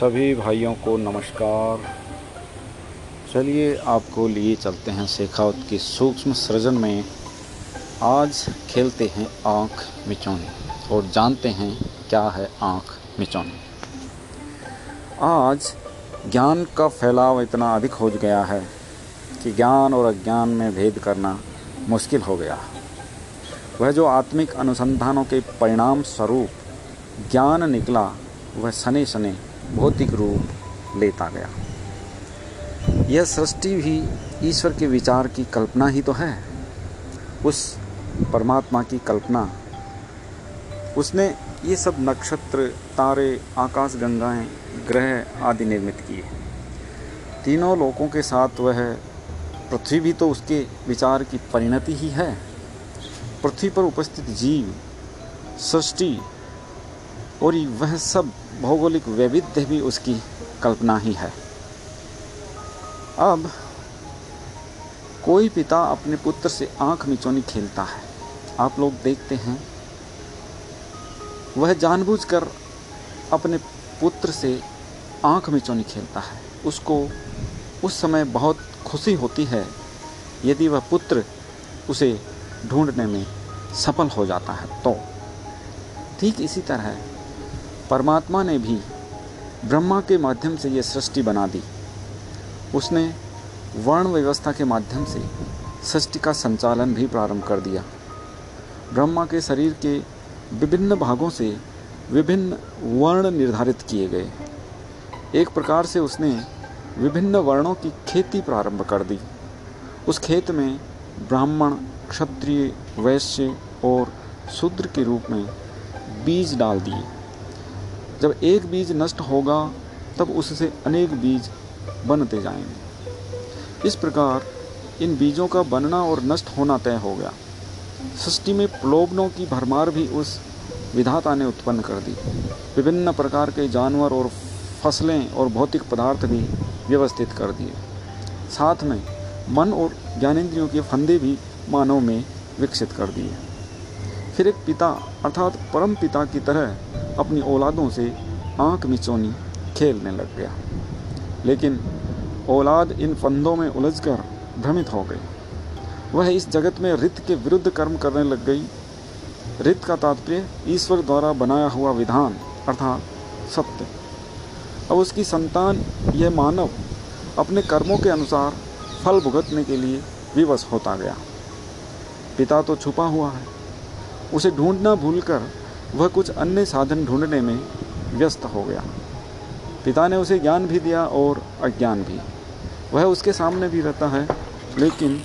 सभी भाइयों को नमस्कार। चलिए आपको लिए चलते हैं शेखावत की सूक्ष्म सृजन में। आज खेलते हैं आँख मिचौनी और जानते हैं क्या है आँख मिचौनी। आज ज्ञान का फैलाव इतना अधिक हो गया है कि ज्ञान और अज्ञान में भेद करना मुश्किल हो गया। वह जो आत्मिक अनुसंधानों के परिणाम स्वरूप ज्ञान निकला, वह सने सने भौतिक रूप लेता गया। यह सृष्टि भी ईश्वर के विचार की कल्पना ही तो है। उस परमात्मा की कल्पना। उसने ये सब नक्षत्र, तारे, आकाश, गंगाएँ, ग्रह आदि निर्मित किए। तीनों लोकों के साथ वह पृथ्वी भी तो उसके विचार की परिणति ही है। पृथ्वी पर उपस्थित जीव, सृष्टि और वह सब भौगोलिक वैविध्य भी उसकी कल्पना ही है। अब कोई पिता अपने पुत्र से आँख मिचौनी खेलता है। आप लोग देखते हैं। वह जानबूझकर अपने पुत्र से आँख मिचौनी खेलता है। उसको उस समय बहुत खुशी होती है, यदि वह पुत्र उसे ढूँढने में सफल हो जाता है। तो ठीक इसी तरह परमात्मा ने भी ब्रह्मा के माध्यम से ये सृष्टि बना दी। उसने वर्ण व्यवस्था के माध्यम से सृष्टि का संचालन भी प्रारंभ कर दिया। ब्रह्मा के शरीर के विभिन्न भागों से विभिन्न वर्ण निर्धारित किए गए। एक प्रकार से उसने विभिन्न वर्णों की खेती प्रारंभ कर दी। उस खेत में ब्राह्मण, क्षत्रिय, वैश्य और शूद्र के रूप में बीज डाल दिए। जब एक बीज नष्ट होगा, तब उससे अनेक बीज बनते जाएँगे। इस प्रकार इन बीजों का बनना और नष्ट होना तय हो गया। सृष्टि में प्रलोभनों की भरमार भी उस विधाता ने उत्पन्न कर दी। विभिन्न प्रकार के जानवर और फ़सलें और भौतिक पदार्थ भी व्यवस्थित कर दिए। साथ में मन और ज्ञानेंद्रियों के फंदे भी मानव में विकसित कर दिए। फिर एक पिता, अर्थात परम पिता की तरह अपनी औलादों से आँख मिचोनी खेलने लग गया। लेकिन औलाद इन फंदों में उलझकर भ्रमित हो गई। वह इस जगत में रित के विरुद्ध कर्म करने लग गई। रित का तात्पर्य ईश्वर द्वारा बनाया हुआ विधान, अर्थात सत्य। अब उसकी संतान यह मानव अपने कर्मों के अनुसार फल भुगतने के लिए विवश होता गया। पिता तो छुपा हुआ है। उसे ढूंढना भूलकर वह कुछ अन्य साधन ढूँढने में व्यस्त हो गया। पिता ने उसे ज्ञान भी दिया और अज्ञान भी। वह उसके सामने भी रहता है, लेकिन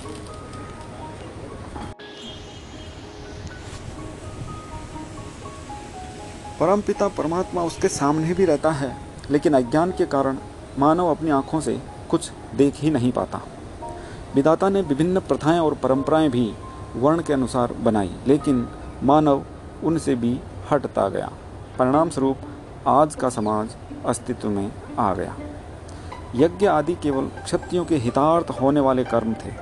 परम पिता परमात्मा उसके सामने भी रहता है, लेकिन अज्ञान के कारण मानव अपनी आँखों से कुछ देख ही नहीं पाता। विदाता ने विभिन्न प्रथाएँ और परंपराएँ भी वर्ण के अनुसार बनाई, लेकिन मानव उनसे भी हटता गया। परिणाम स्वरूप आज का समाज अस्तित्व में आ गया। यज्ञ आदि केवल क्षत्रियों के हितार्थ होने वाले कर्म थे,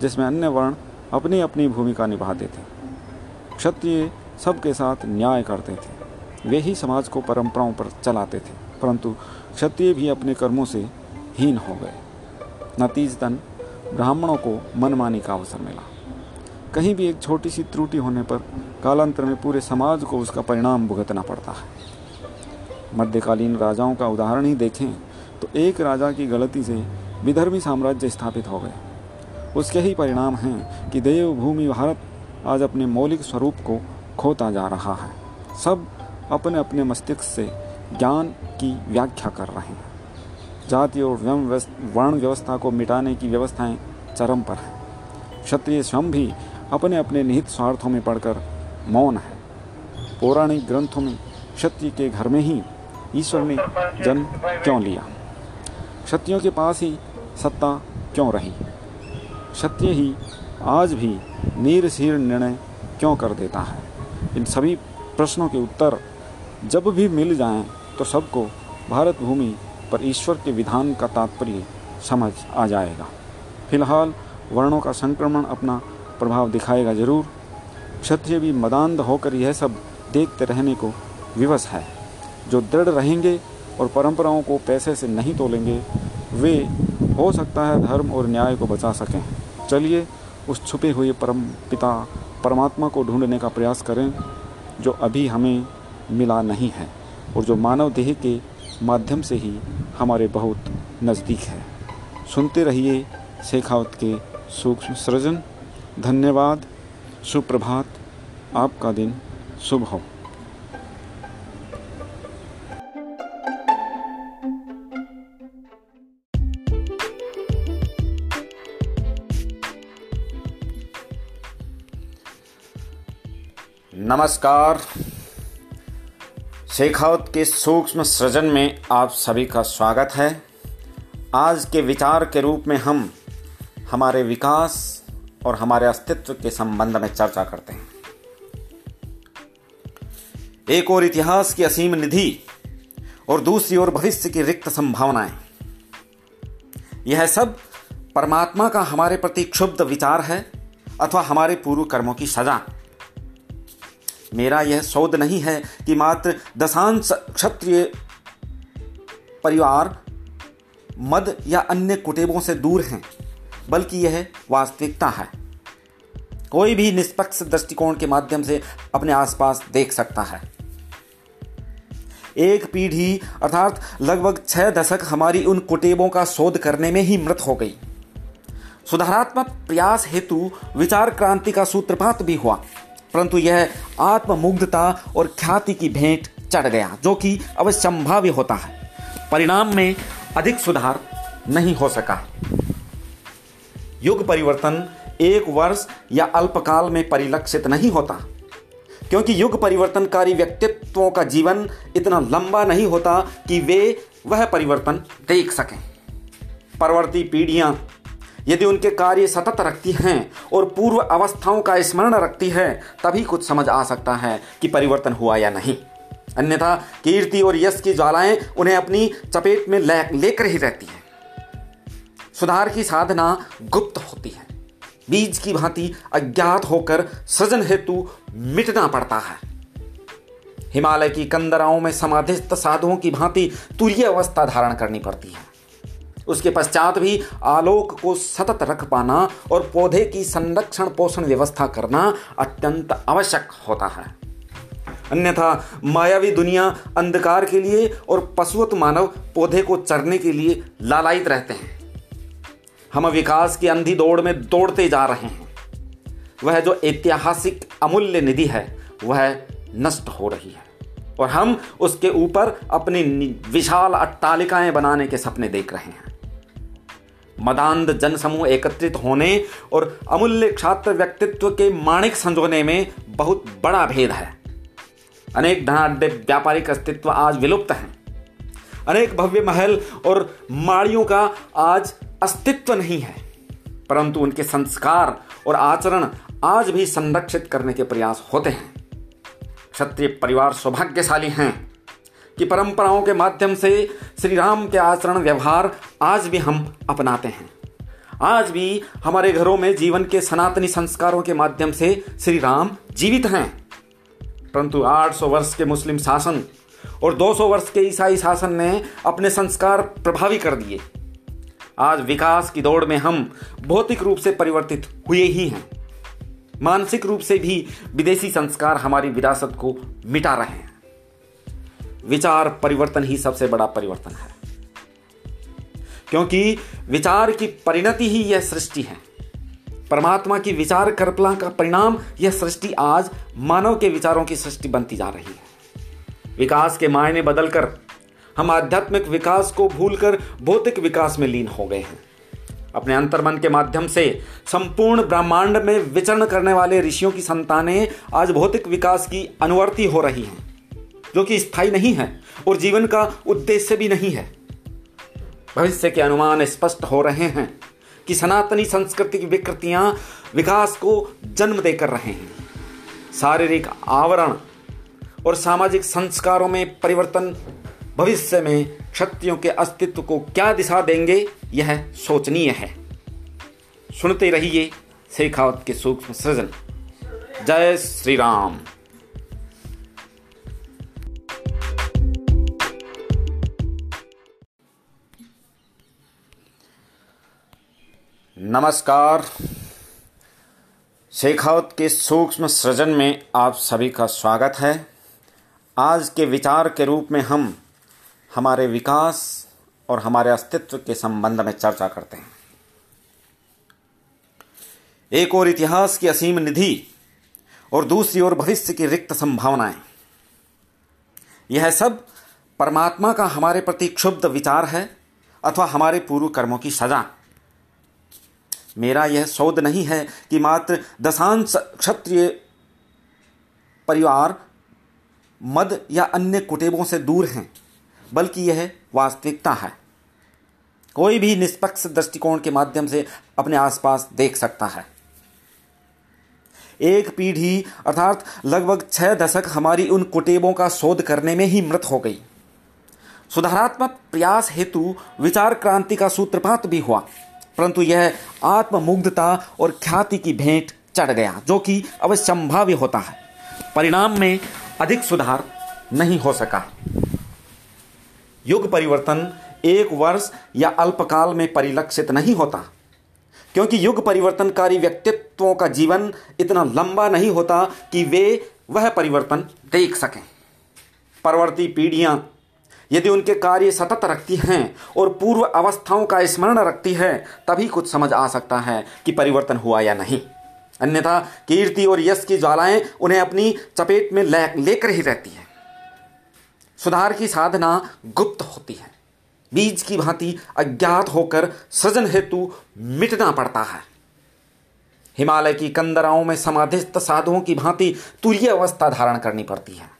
जिसमें अन्य वर्ण अपनी अपनी भूमिका निभाते थे। क्षत्रिय सबके साथ न्याय करते थे। वे ही समाज को परंपराओं पर चलाते थे, परंतु क्षत्रिय भी अपने कर्मों से हीन हो गए। नतीजतन ब्राह्मणों को मनमानी का अवसर मिला। कहीं भी एक छोटी सी त्रुटि होने पर कालांतर में पूरे समाज को उसका परिणाम भुगतना पड़ता है। मध्यकालीन राजाओं का उदाहरण ही देखें तो एक राजा की गलती से विधर्मी साम्राज्य स्थापित हो गए। उसके ही परिणाम हैं कि देवभूमि भारत आज अपने मौलिक स्वरूप को खोता जा रहा है। सब अपने अपने मस्तिष्क से ज्ञान की व्याख्या कर रहे हैं। जाति और वर्ण व्यवस्था को मिटाने की व्यवस्थाएँ चरम पर हैं। क्षत्रिय स्वयं भी अपने अपने निहित स्वार्थों में पढ़कर मौन है। पौराणिक ग्रंथों में क्षत्रिय के घर में ही ईश्वर ने जन्म क्यों लिया? क्षत्रियों के पास ही सत्ता क्यों रही? क्षत्रिय ही आज भी नीरसीर निर्णय क्यों कर देता है? इन सभी प्रश्नों के उत्तर जब भी मिल जाएँ तो सबको भारत भूमि पर ईश्वर के विधान का तात्पर्य समझ आ जाएगा। फ़िलहाल वर्णों का संक्रमण अपना प्रभाव दिखाएगा ज़रूर। क्षत्रिय भी मदान्ध होकर यह सब देखते रहने को विवश है। जो दृढ़ रहेंगे और परंपराओं को पैसे से नहीं तोलेंगे, वे हो सकता है धर्म और न्याय को बचा सकें। चलिए उस छुपे हुए परम पिता, परमात्मा को ढूँढने का प्रयास करें, जो अभी हमें मिला नहीं है और जो मानव देह के माध्यम से ही हमारे बहुत नज़दीक है। सुनते रहिए शेखावत के सूक्ष्म सृजन। धन्यवाद, सुप्रभात, आपका दिन शुभ हो। नमस्कार। शेखावत के सूक्ष्म सृजन में आप सभी का स्वागत है। आज के विचार के रूप में हम, हमारे विकास और हमारे अस्तित्व के संबंध में चर्चा करते हैं। एक और इतिहास की असीम निधि और दूसरी ओर भविष्य की रिक्त संभावनाएँ। यह सब परमात्मा का हमारे प्रति क्षुब्ध विचार है अथवा हमारे पूर्व कर्मों की सजा। मेरा यह शोध नहीं है कि मात्र दशांश क्षत्रिय परिवार मद या अन्य कुटेबों से दूर हैं। बल्कि यह वास्तविकता है। कोई भी निष्पक्ष दृष्टिकोण के माध्यम से अपने आसपास देख सकता है। एक पीढ़ी, अर्थात लगभग छह दशक हमारी उन कुटेबों का शोध करने में ही मृत हो गई। सुधारात्मक प्रयास हेतु विचार क्रांति का सूत्रपात भी हुआ, परंतु यह आत्ममुग्धता और ख्याति की भेंट चढ़ गया, जो कि अवश्यंभाव्य होता है। परिणाम में अधिक सुधार नहीं हो सका। युग परिवर्तन एक वर्ष या अल्पकाल में परिलक्षित नहीं होता। क्योंकि युग परिवर्तनकारी व्यक्तित्वों का जीवन इतना लंबा नहीं होता कि वे वह परिवर्तन देख सकें। परवर्ती पीढ़ियाँ, यदि उनके कार्य सतत रखती हैं और पूर्व अवस्थाओं का स्मरण रखती है, तभी कुछ समझ आ सकता है कि परिवर्तन हुआ या नहीं। अन्यथा, कीर्ति और यश की ज्वालाएँ उन्हें अपनी चपेट में लेकर ही रहती हैं। सुधार की साधना गुप्त होती है। बीज की भांति अज्ञात होकर सृजन हेतु मिटना पड़ता है। हिमालय की कंदराओं में समाधिस्थ साधुओं की भांति तुरीय अवस्था धारण करनी पड़ती है। उसके पश्चात भी आलोक को सतत रख पाना और पौधे की संरक्षण पोषण व्यवस्था करना अत्यंत आवश्यक होता है। अन्यथा मायावी दुनिया अंधकार के लिए और पशुवत मानव पौधे को चरने के लिए लालायित रहते हैं। हम विकास की अंधी दौड़ में दौड़ते जा रहे हैं। वह जो ऐतिहासिक अमूल्य निधि है, वह नष्ट हो रही है। और हम उसके ऊपर अपनी विशाल अट्टालिकाएँ बनाने के सपने देख रहे हैं। मदांध जनसमूह एकत्रित होने और अमूल्य छात्र व्यक्तित्व के माणिक संजोने में बहुत बड़ा भेद है। अनेक धनाढ़ व्यापारिक अस्तित्व आज विलुप्त हैं। अनेक भव्य महल और माड़ियों का आज अस्तित्व नहीं है, परंतु उनके संस्कार और आचरण आज भी संरक्षित करने के प्रयास होते हैं। क्षत्रिय परिवार सौभाग्यशाली हैं कि परंपराओं के माध्यम से श्री राम के आचरण व्यवहार आज भी हम अपनाते हैं। आज भी हमारे घरों में जीवन के सनातनी संस्कारों के माध्यम से श्री राम जीवित हैं। परंतु 800 वर्ष के मुस्लिम शासन और 200 वर्ष के ईसाई शासन ने अपने संस्कार प्रभावी कर दिए। आज विकास की दौड़ में हम भौतिक रूप से परिवर्तित हुए ही हैं। मानसिक रूप से भी विदेशी संस्कार हमारी विरासत को मिटा रहे हैं। विचार परिवर्तन ही सबसे बड़ा परिवर्तन है। क्योंकि विचार की परिणति ही यह सृष्टि है। परमात्मा की विचार कल्पना का परिणाम यह सृष्टि आज मानव के विचारों की सृष्टि बनती जा रही है। विकास के मायने बदलकर हम आध्यात्मिक विकास को भूलकर भौतिक विकास में लीन हो गए हैं। अपने अंतर्मन के माध्यम से संपूर्ण ब्रह्मांड में विचरण करने वाले ऋषियों की संतानें आज भौतिक विकास की अनुवर्ती हो रही हैं, जो कि स्थायी नहीं है और जीवन का उद्देश्य भी नहीं है। भविष्य के अनुमान स्पष्ट हो रहे हैं कि सनातनी संस्कृति की विकृतियाँ विकास को जन्म देकर रहे हैं। शारीरिक आवरण और सामाजिक संस्कारों में परिवर्तन भविष्य में क्षत्रियों के अस्तित्व को क्या दिशा देंगे, यह सोचनीय है। सुनते रहिए शेखावत के सूक्ष्म सृजन। जय श्री राम नमस्कार। शेखावत के सूक्ष्म सृजन में आप सभी का स्वागत है। आज के विचार के रूप में हम हमारे विकास और हमारे अस्तित्व के संबंध में चर्चा करते हैं। एक और इतिहास की असीम निधि और दूसरी ओर भविष्य की रिक्त संभावनाएँ। यह सब परमात्मा का हमारे प्रति क्षुब्ध विचार है अथवा हमारे पूर्व कर्मों की सजा। मेरा यह शोध नहीं है कि मात्र दशांश क्षत्रिय परिवार मद या अन्य कुटेबों से दूर हैं। बल्कि यह वास्तविकता है। कोई भी निष्पक्ष दृष्टिकोण के माध्यम से अपने आसपास देख सकता है। एक पीढ़ी, अर्थात लगभग छह दशक हमारी उन कुटेबों का शोध करने में ही मृत हो गई। सुधारात्मक प्रयास हेतु विचार क्रांति का सूत्रपात भी हुआ, परंतु यह आत्ममुग्धता और ख्याति की भेंट चढ़ गया, जो कि अवश्यंभावी होता है। परिणाम में अधिक सुधार नहीं हो सका। युग परिवर्तन एक वर्ष या अल्पकाल में परिलक्षित नहीं होता। क्योंकि युग परिवर्तनकारी व्यक्तित्वों का जीवन इतना लंबा नहीं होता कि वे वह परिवर्तन देख सकें। परवर्ती पीढ़ियाँ, यदि उनके कार्य सतत रखती हैं और पूर्व अवस्थाओं का स्मरण रखती है, तभी कुछ समझ आ सकता है कि परिवर्तन हुआ या नहीं। अन्यथा, कीर्ति और यश की ज्वालाएँ उन्हें अपनी चपेट में लेकर ही रहती है। सुधार की साधना गुप्त होती है। बीज की भांति अज्ञात होकर सृजन हेतु मिटना पड़ता है। हिमालय की कंदराओं में समाधिस्थ साधुओं की भांति तुल्य अवस्था धारण करनी पड़ती है।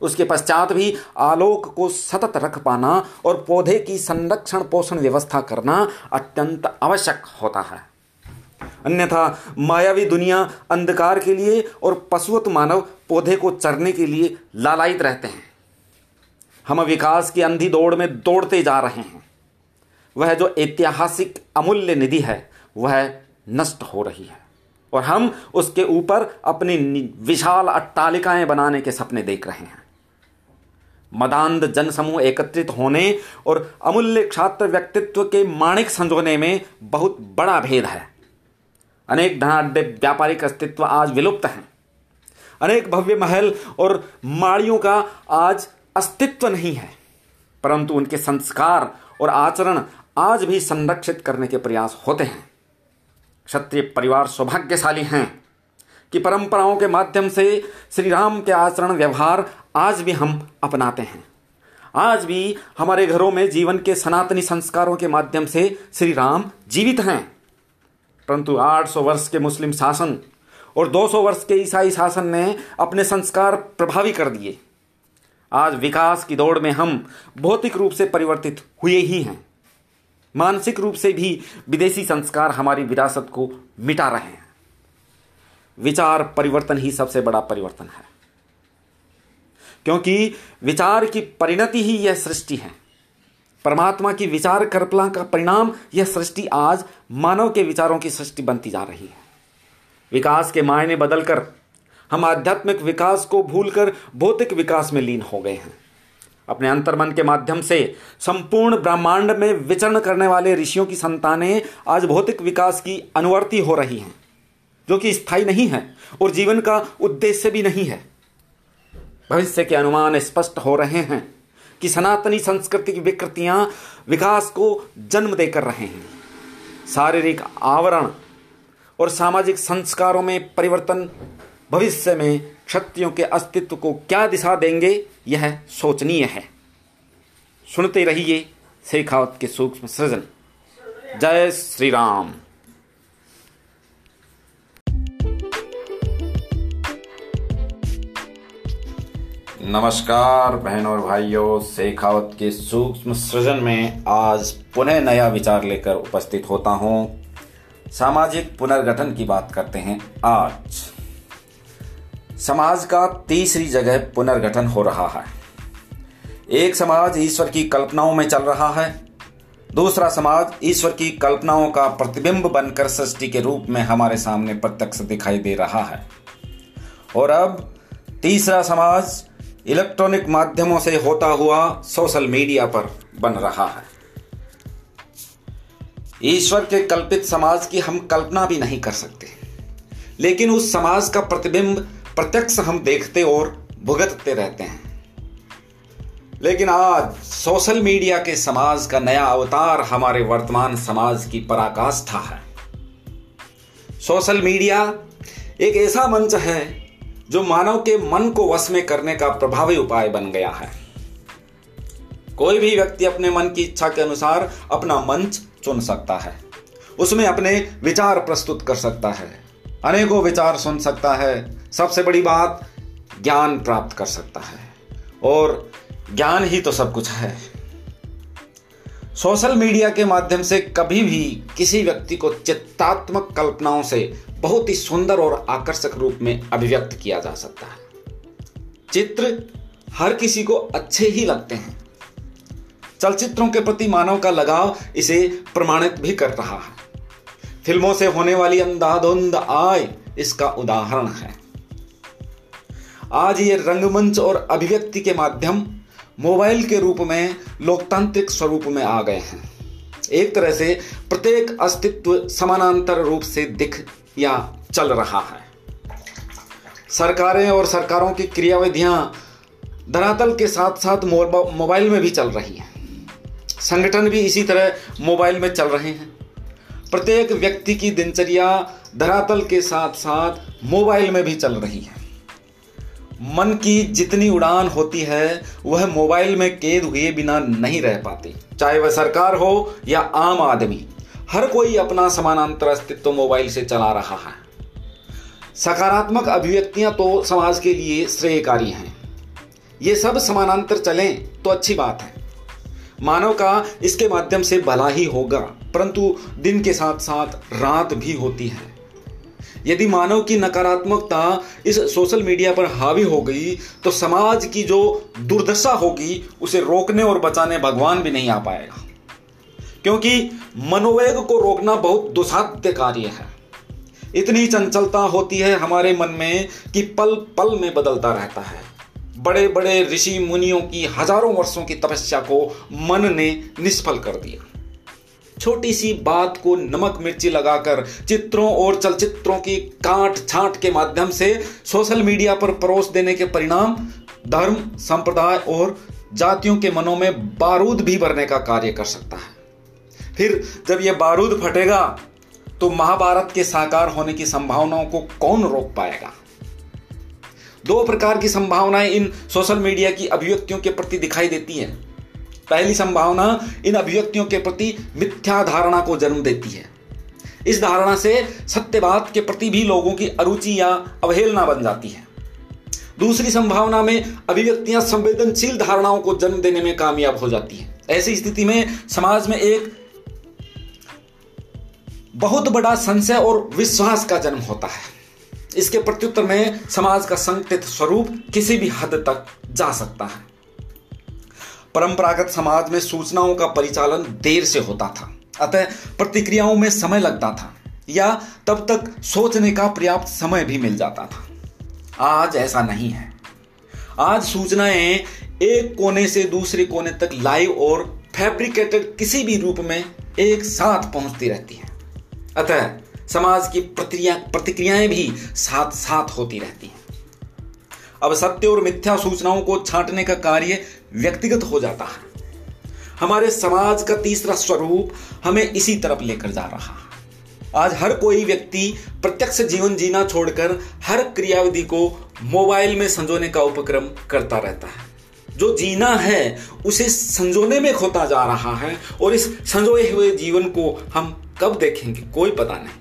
उसके पश्चात भी आलोक को सतत रख पाना और पौधे की संरक्षण पोषण व्यवस्था करना अत्यंत आवश्यक होता है। अन्यथा मायावी दुनिया अंधकार के लिए और पशुवत मानव पौधे को चरने के लिए लालायित रहते हैं। हम विकास की अंधी दौड़ में दौड़ते जा रहे हैं। वह जो ऐतिहासिक अमूल्य निधि है, वह नष्ट हो रही है। और हम उसके ऊपर अपनी विशाल अट्टालिकाएँ बनाने के सपने देख रहे हैं। मदांध जनसमूह एकत्रित होने और अमूल्य छात्र व्यक्तित्व के माणिक संजोने में बहुत बड़ा भेद है। अनेक धनाढ़ व्यापारिक अस्तित्व आज विलुप्त हैं। अनेक भव्य महल और माड़ियों का आज अस्तित्व नहीं है, परंतु उनके संस्कार और आचरण आज भी संरक्षित करने के प्रयास होते हैं। क्षत्रिय परिवार सौभाग्यशाली हैं कि परंपराओं के माध्यम से श्री राम के आचरण व्यवहार आज भी हम अपनाते हैं। आज भी हमारे घरों में जीवन के सनातनी संस्कारों के माध्यम से श्री राम जीवित हैं। परंतु 800 वर्ष के मुस्लिम शासन और 200 वर्ष के ईसाई शासन ने अपने संस्कार प्रभावी कर दिए। आज विकास की दौड़ में हम भौतिक रूप से परिवर्तित हुए ही हैं। मानसिक रूप से भी विदेशी संस्कार हमारी विरासत को मिटा रहे हैं। विचार परिवर्तन ही सबसे बड़ा परिवर्तन है। क्योंकि विचार की परिणति ही यह सृष्टि है। परमात्मा की विचार कल्पना का परिणाम यह सृष्टि आज मानव के विचारों की सृष्टि बनती जा रही है। विकास के मायने बदलकर हम आध्यात्मिक विकास को भूलकर भौतिक विकास में लीन हो गए हैं। अपने अंतर्मन के माध्यम से संपूर्ण ब्रह्मांड में विचरण करने वाले ऋषियों की संतानें आज भौतिक विकास की अनुवर्ती हो रही हैं, जो कि स्थायी नहीं है और जीवन का उद्देश्य भी नहीं है। भविष्य के अनुमान स्पष्ट हो रहे हैं कि सनातनी संस्कृति की विकृतियाँ विकास को जन्म देकर रहे हैं। शारीरिक आवरण और सामाजिक संस्कारों में परिवर्तन भविष्य में क्षत्रियों के अस्तित्व को क्या दिशा देंगे, यह सोचनीय है। सुनते रहिए शेखावत के सूक्ष्म सृजन। जय श्री राम नमस्कार बहनों और भाइयों, शेखावत के सूक्ष्म सृजन में आज पुनः नया विचार लेकर उपस्थित होता हूँ। सामाजिक पुनर्गठन की बात करते हैं आज। समाज का तीसरी जगह पुनर्गठन हो रहा है। एक समाज ईश्वर की कल्पनाओं में चल रहा है। दूसरा समाज ईश्वर की कल्पनाओं का प्रतिबिंब बनकर सृष्टि के रूप में हमारे सामने प्रत्यक्ष दिखाई दे रहा है। और अब तीसरा समाज इलेक्ट्रॉनिक माध्यमों से होता हुआ सोशल मीडिया पर बन रहा है। ईश्वर के कल्पित समाज की हम कल्पना भी नहीं कर सकते। लेकिन उस समाज का प्रतिबिंब प्रत्यक्ष हम देखते और भुगतते रहते हैं। लेकिन आज सोशल मीडिया के समाज का नया अवतार हमारे वर्तमान समाज की पराकाष्ठा है। सोशल मीडिया एक ऐसा मंच है जो मानव के मन को वश में करने का प्रभावी उपाय बन गया है। कोई भी व्यक्ति अपने मन की इच्छा के अनुसार अपना मंच चुन सकता है। उसमें अपने विचार प्रस्तुत कर सकता है। अनेकों विचार सुन सकता है, सबसे बड़ी बात, ज्ञान प्राप्त कर सकता है। और ज्ञान ही तो सब कुछ है। सोशल मीडिया के माध्यम से कभी भी किसी व्यक्ति को चित्तात्मक कल्पनाओं से बहुत ही सुंदर और आकर्षक रूप में अभिव्यक्त किया जा सकता है। चित्र हर किसी को अच्छे ही लगते हैं। चलचित्रों के प्रति मानव का लगाव इसे प्रमाणित भी कर रहा है। फ़िल्मों से होने वाली अंधाधुंध आय इसका उदाहरण है। आज ये रंगमंच और अभिव्यक्ति के माध्यम मोबाइल के रूप में लोकतांत्रिक स्वरूप में आ गए हैं। एक तरह से प्रत्येक अस्तित्व समानांतर रूप से दिख या चल रहा है। सरकारें और सरकारों की क्रियाविधियाँ धरातल के साथ साथ मोबाइल में भी चल रही हैं। संगठन भी इसी तरह मोबाइल में चल रहे हैं। प्रत्येक व्यक्ति की दिनचर्या धरातल के साथ साथ मोबाइल में भी चल रही है। मन की जितनी उड़ान होती है, वह मोबाइल में कैद हुए बिना नहीं रह पाती। चाहे वह सरकार हो या आम आदमी, हर कोई अपना समानांतर अस्तित्व मोबाइल से चला रहा है। सकारात्मक अभिव्यक्तियाँ तो समाज के लिए श्रेयकारी हैं। ये सब समानांतर चलें तो अच्छी बात है। मानव का इसके माध्यम से भला ही होगा। परंतु दिन के साथ साथ रात भी होती है। यदि मानव की नकारात्मकता इस सोशल मीडिया पर हावी हो गई तो समाज की जो दुर्दशा होगी, उसे रोकने और बचाने भगवान भी नहीं आ पाएगा। क्योंकि मनोवेग को रोकना बहुत दुसाध्य कार्य है। इतनी चंचलता होती है हमारे मन में कि पल पल में बदलता रहता है। बड़े बड़े ऋषि मुनियों की हज़ारों वर्षों की तपस्या को मन ने निष्फल कर दिया। छोटी सी बात को नमक मिर्ची लगाकर चित्रों और चलचित्रों की काट छांट के माध्यम से सोशल मीडिया पर परोस देने के परिणाम, धर्म, संप्रदाय और जातियों के मनों में बारूद भी भरने का कार्य कर सकता है। फिर जब यह बारूद फटेगा तो महाभारत के साकार होने की संभावनाओं को कौन रोक पाएगा? दो प्रकार की संभावनाएँ इन सोशल मीडिया की अभिव्यक्तियों के प्रति दिखाई देती हैं। पहली संभावना इन अभिव्यक्तियों के प्रति मिथ्या धारणा को जन्म देती है। इस धारणा से सत्यवाद के प्रति भी लोगों की अरुचि या अवहेलना बन जाती है। दूसरी संभावना में अभिव्यक्तियाँ संवेदनशील धारणाओं को जन्म देने में कामयाब हो जाती है। ऐसी स्थिति में समाज में एक बहुत बड़ा संशय और विश्वास का जन्म होता है। इसके प्रत्युत्तर में समाज का संकटित स्वरूप किसी भी हद तक जा सकता है। परंपरागत समाज में सूचनाओं का परिचालन देर से होता था, अतः प्रतिक्रियाओं में समय लगता था, या तब तक सोचने का पर्याप्त समय भी मिल जाता था। आज ऐसा नहीं है। आज सूचनाएँ एक कोने से दूसरे कोने तक लाइव और फैब्रिकेटेड किसी भी रूप में एक साथ पहुँचती रहती है। अतः समाज की प्रतिक्रिया प्रतिक्रियाएँ भी साथ साथ होती रहती हैं। अब सत्य और मिथ्या सूचनाओं को छांटने का कार्य व्यक्तिगत हो जाता है। हमारे समाज का तीसरा स्वरूप हमें इसी तरफ़ लेकर जा रहा है। आज हर कोई व्यक्ति प्रत्यक्ष जीवन जीना छोड़कर हर क्रियाविधि को मोबाइल में संजोने का उपक्रम करता रहता है। जो जीना है, उसे संजोने में खोता जा रहा है और इस संजोए हुए जीवन को हम कब देखेंगे? कोई पता नहीं।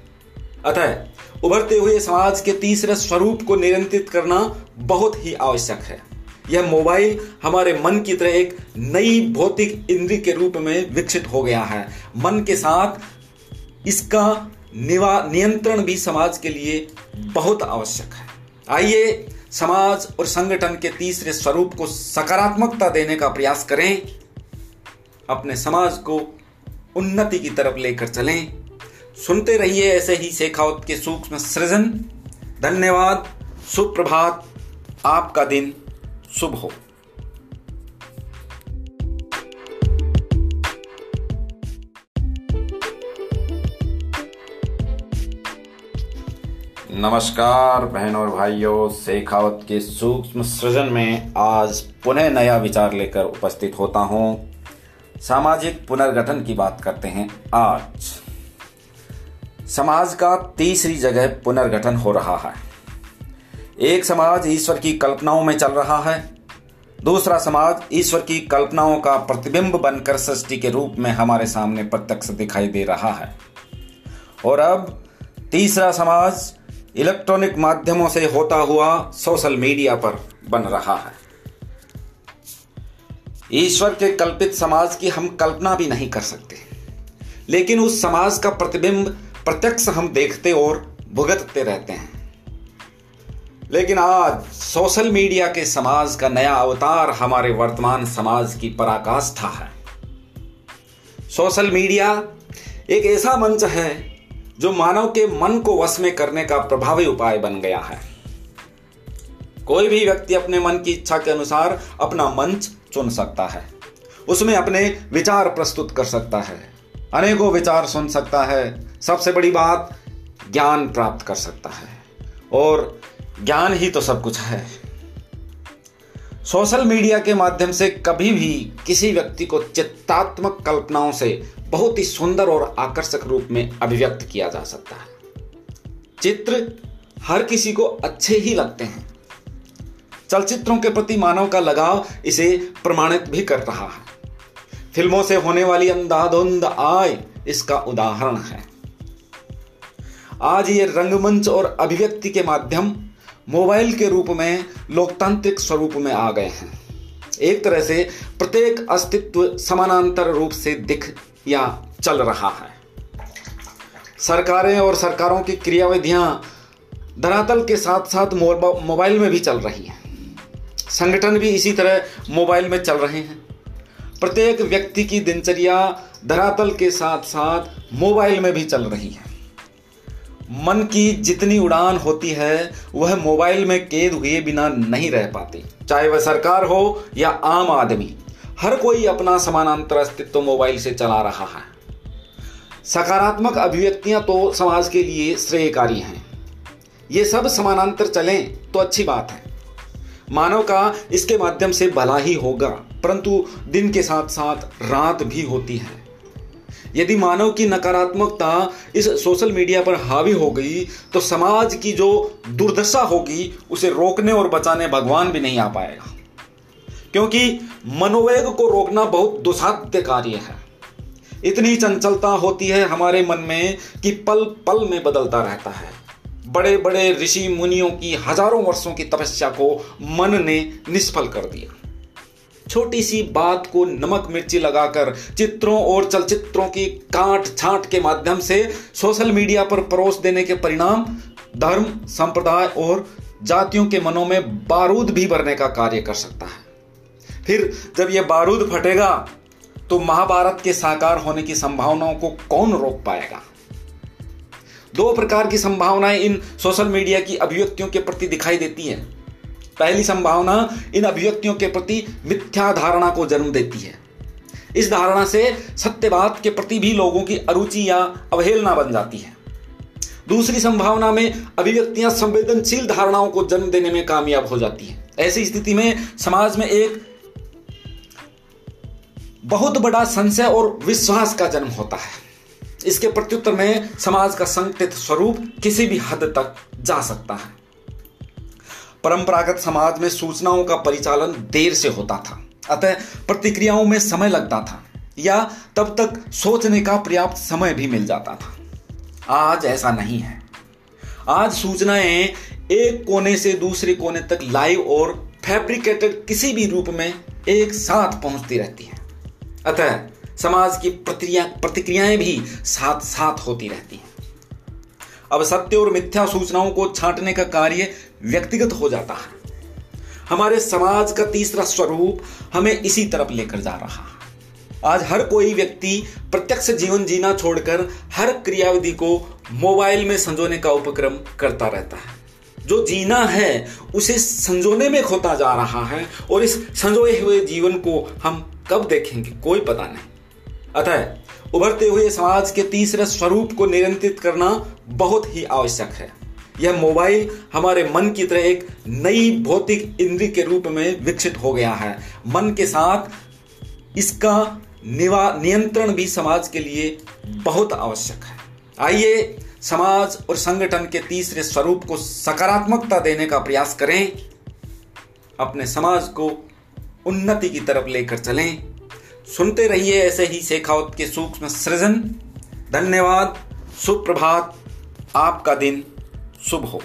अतः उभरते हुए समाज के तीसरे स्वरूप को नियंत्रित करना बहुत ही आवश्यक है। यह मोबाइल हमारे मन की तरह एक नई भौतिक इंद्री के रूप में विकसित हो गया है। मन के साथ इसका नियंत्रण भी समाज के लिए बहुत आवश्यक है। आइए समाज और संगठन के तीसरे स्वरूप को सकारात्मकता देने का प्रयास करें। अपने समाज को उन्नति की तरफ़ लेकर चलें। सुनते रहिए ऐसे ही शेखावत के सूक्ष्म सृजन। धन्यवाद, सुप्रभात, आपका दिन शुभ हो। नमस्कार बहन और भाइयों, शेखावत के सूक्ष्म सृजन में आज पुनः नया विचार लेकर उपस्थित होता हूँ। सामाजिक पुनर्गठन की बात करते हैं आज। समाज का तीसरी जगह पुनर्गठन हो रहा है। एक समाज ईश्वर की कल्पनाओं में चल रहा है। दूसरा समाज ईश्वर की कल्पनाओं का प्रतिबिंब बनकर सृष्टि के रूप में हमारे सामने प्रत्यक्ष दिखाई दे रहा है। और अब तीसरा समाज इलेक्ट्रॉनिक माध्यमों से होता हुआ सोशल मीडिया पर बन रहा है। ईश्वर के कल्पित समाज की हम कल्पना भी नहीं कर सकते। लेकिन उस समाज का प्रतिबिंब प्रत्यक्ष हम देखते और भुगतते रहते हैं। लेकिन आज सोशल मीडिया के समाज का नया अवतार हमारे वर्तमान समाज की पराकाष्ठा है। सोशल मीडिया एक ऐसा मंच है जो मानव के मन को वश में करने का प्रभावी उपाय बन गया है। कोई भी व्यक्ति अपने मन की इच्छा के अनुसार अपना मंच चुन सकता है। उसमें अपने विचार प्रस्तुत कर सकता है। अनेकों विचार सुन सकता है। सबसे बड़ी बात, ज्ञान प्राप्त कर सकता है। और ज्ञान ही तो सब कुछ है। सोशल मीडिया के माध्यम से कभी भी किसी व्यक्ति को चित्तात्मक कल्पनाओं से बहुत ही सुंदर और आकर्षक रूप में अभिव्यक्त किया जा सकता है। चित्र हर किसी को अच्छे ही लगते हैं। चलचित्रों के प्रति मानव का लगाव इसे प्रमाणित भी कर रहा है। फ़िल्मों से होने वाली अंधाधुंध आय इसका उदाहरण है। आज ये रंगमंच और अभिव्यक्ति के माध्यम मोबाइल के रूप में लोकतांत्रिक स्वरूप में आ गए हैं। एक तरह से प्रत्येक अस्तित्व समानांतर रूप से दिख या चल रहा है। सरकारें और सरकारों की क्रियाविधियाँ धरातल के साथ साथ मोबाइल में भी चल रही हैं। संगठन भी इसी तरह मोबाइल में चल रहे हैं। प्रत्येक व्यक्ति की दिनचर्या धरातल के साथ साथ मोबाइल में भी चल रही है। मन की जितनी उड़ान होती है, वह मोबाइल में कैद हुए बिना नहीं रह पाती। चाहे वह सरकार हो या आम आदमी, हर कोई अपना समानांतर अस्तित्व मोबाइल से चला रहा है। सकारात्मक अभिव्यक्तियाँ तो समाज के लिए श्रेयकारी हैं। ये सब समानांतर चलें तो अच्छी बात है। मानव का इसके माध्यम से भला ही होगा, परंतु दिन के साथ साथ रात भी होती है। यदि मानव की नकारात्मकता इस सोशल मीडिया पर हावी हो गई तो समाज की जो दुर्दशा होगी, उसे रोकने और बचाने भगवान भी नहीं आ पाएगा। क्योंकि मनोवेग को रोकना बहुत दुसाध्य कार्य है। इतनी चंचलता होती है हमारे मन में कि पल पल में बदलता रहता है। बड़े बड़े ऋषि मुनियों की हज़ारों वर्षों की तपस्या को मन ने निष्फल कर दिया। छोटी सी बात को नमक मिर्ची लगाकर चित्रों और चलचित्रों की काट छांट के माध्यम से सोशल मीडिया पर परोस देने के परिणाम, धर्म, संप्रदाय और जातियों के मनों में बारूद भी भरने का कार्य कर सकता है। फिर जब यह बारूद फटेगा तो महाभारत के साकार होने की संभावनाओं को कौन रोक पाएगा? दो प्रकार की संभावनाएँ इन सोशल मीडिया की अभिव्यक्तियों के प्रति दिखाई देती हैं। पहली संभावना इन अभिव्यक्तियों के प्रति मिथ्या धारणा को जन्म देती है। इस धारणा से सत्यवाद के प्रति भी लोगों की अरुचि या अवहेलना बन जाती है। दूसरी संभावना में अभिव्यक्तियाँ संवेदनशील धारणाओं को जन्म देने में कामयाब हो जाती है। ऐसी स्थिति में समाज में एक बहुत बड़ा संशय और विश्वास का जन्म होता है। इसके प्रत्युत्तर में समाज का संकटित स्वरूप किसी भी हद तक जा सकता है। परंपरागत समाज में सूचनाओं का परिचालन देर से होता था, अतः प्रतिक्रियाओं में समय लगता था, या तब तक सोचने का पर्याप्त समय भी मिल जाता था। आज ऐसा नहीं है। आज सूचनाएँ एक कोने से दूसरे कोने तक लाइव और फैब्रिकेटेड किसी भी रूप में एक साथ पहुँचती रहती है। अतः समाज की प्रतिक्रिया प्रतिक्रियाएँ भी साथ साथ होती रहती हैं। अब सत्य और मिथ्या सूचनाओं को छांटने का कार्य व्यक्तिगत हो जाता है। हमारे समाज का तीसरा स्वरूप हमें इसी तरफ़ लेकर जा रहा है। आज हर कोई व्यक्ति प्रत्यक्ष जीवन जीना छोड़कर हर क्रियाविधि को मोबाइल में संजोने का उपक्रम करता रहता है। जो जीना है, उसे संजोने में खोता जा रहा है और इस संजोए हुए जीवन को हम कब देखेंगे, कोई पता नहीं। अतः उभरते हुए समाज के तीसरे स्वरूप को नियंत्रित करना बहुत ही आवश्यक है। यह मोबाइल हमारे मन की तरह एक नई भौतिक इंद्री के रूप में विकसित हो गया है। मन के साथ इसका नियंत्रण भी समाज के लिए बहुत आवश्यक है। आइए समाज और संगठन के तीसरे स्वरूप को सकारात्मकता देने का प्रयास करें। अपने समाज को उन्नति की तरफ़ लेकर चलें। सुनते रहिए ऐसे ही शेखावत के सूक्ष्म सृजन। धन्यवाद सुप्रभात आपका दिन शुभ हो।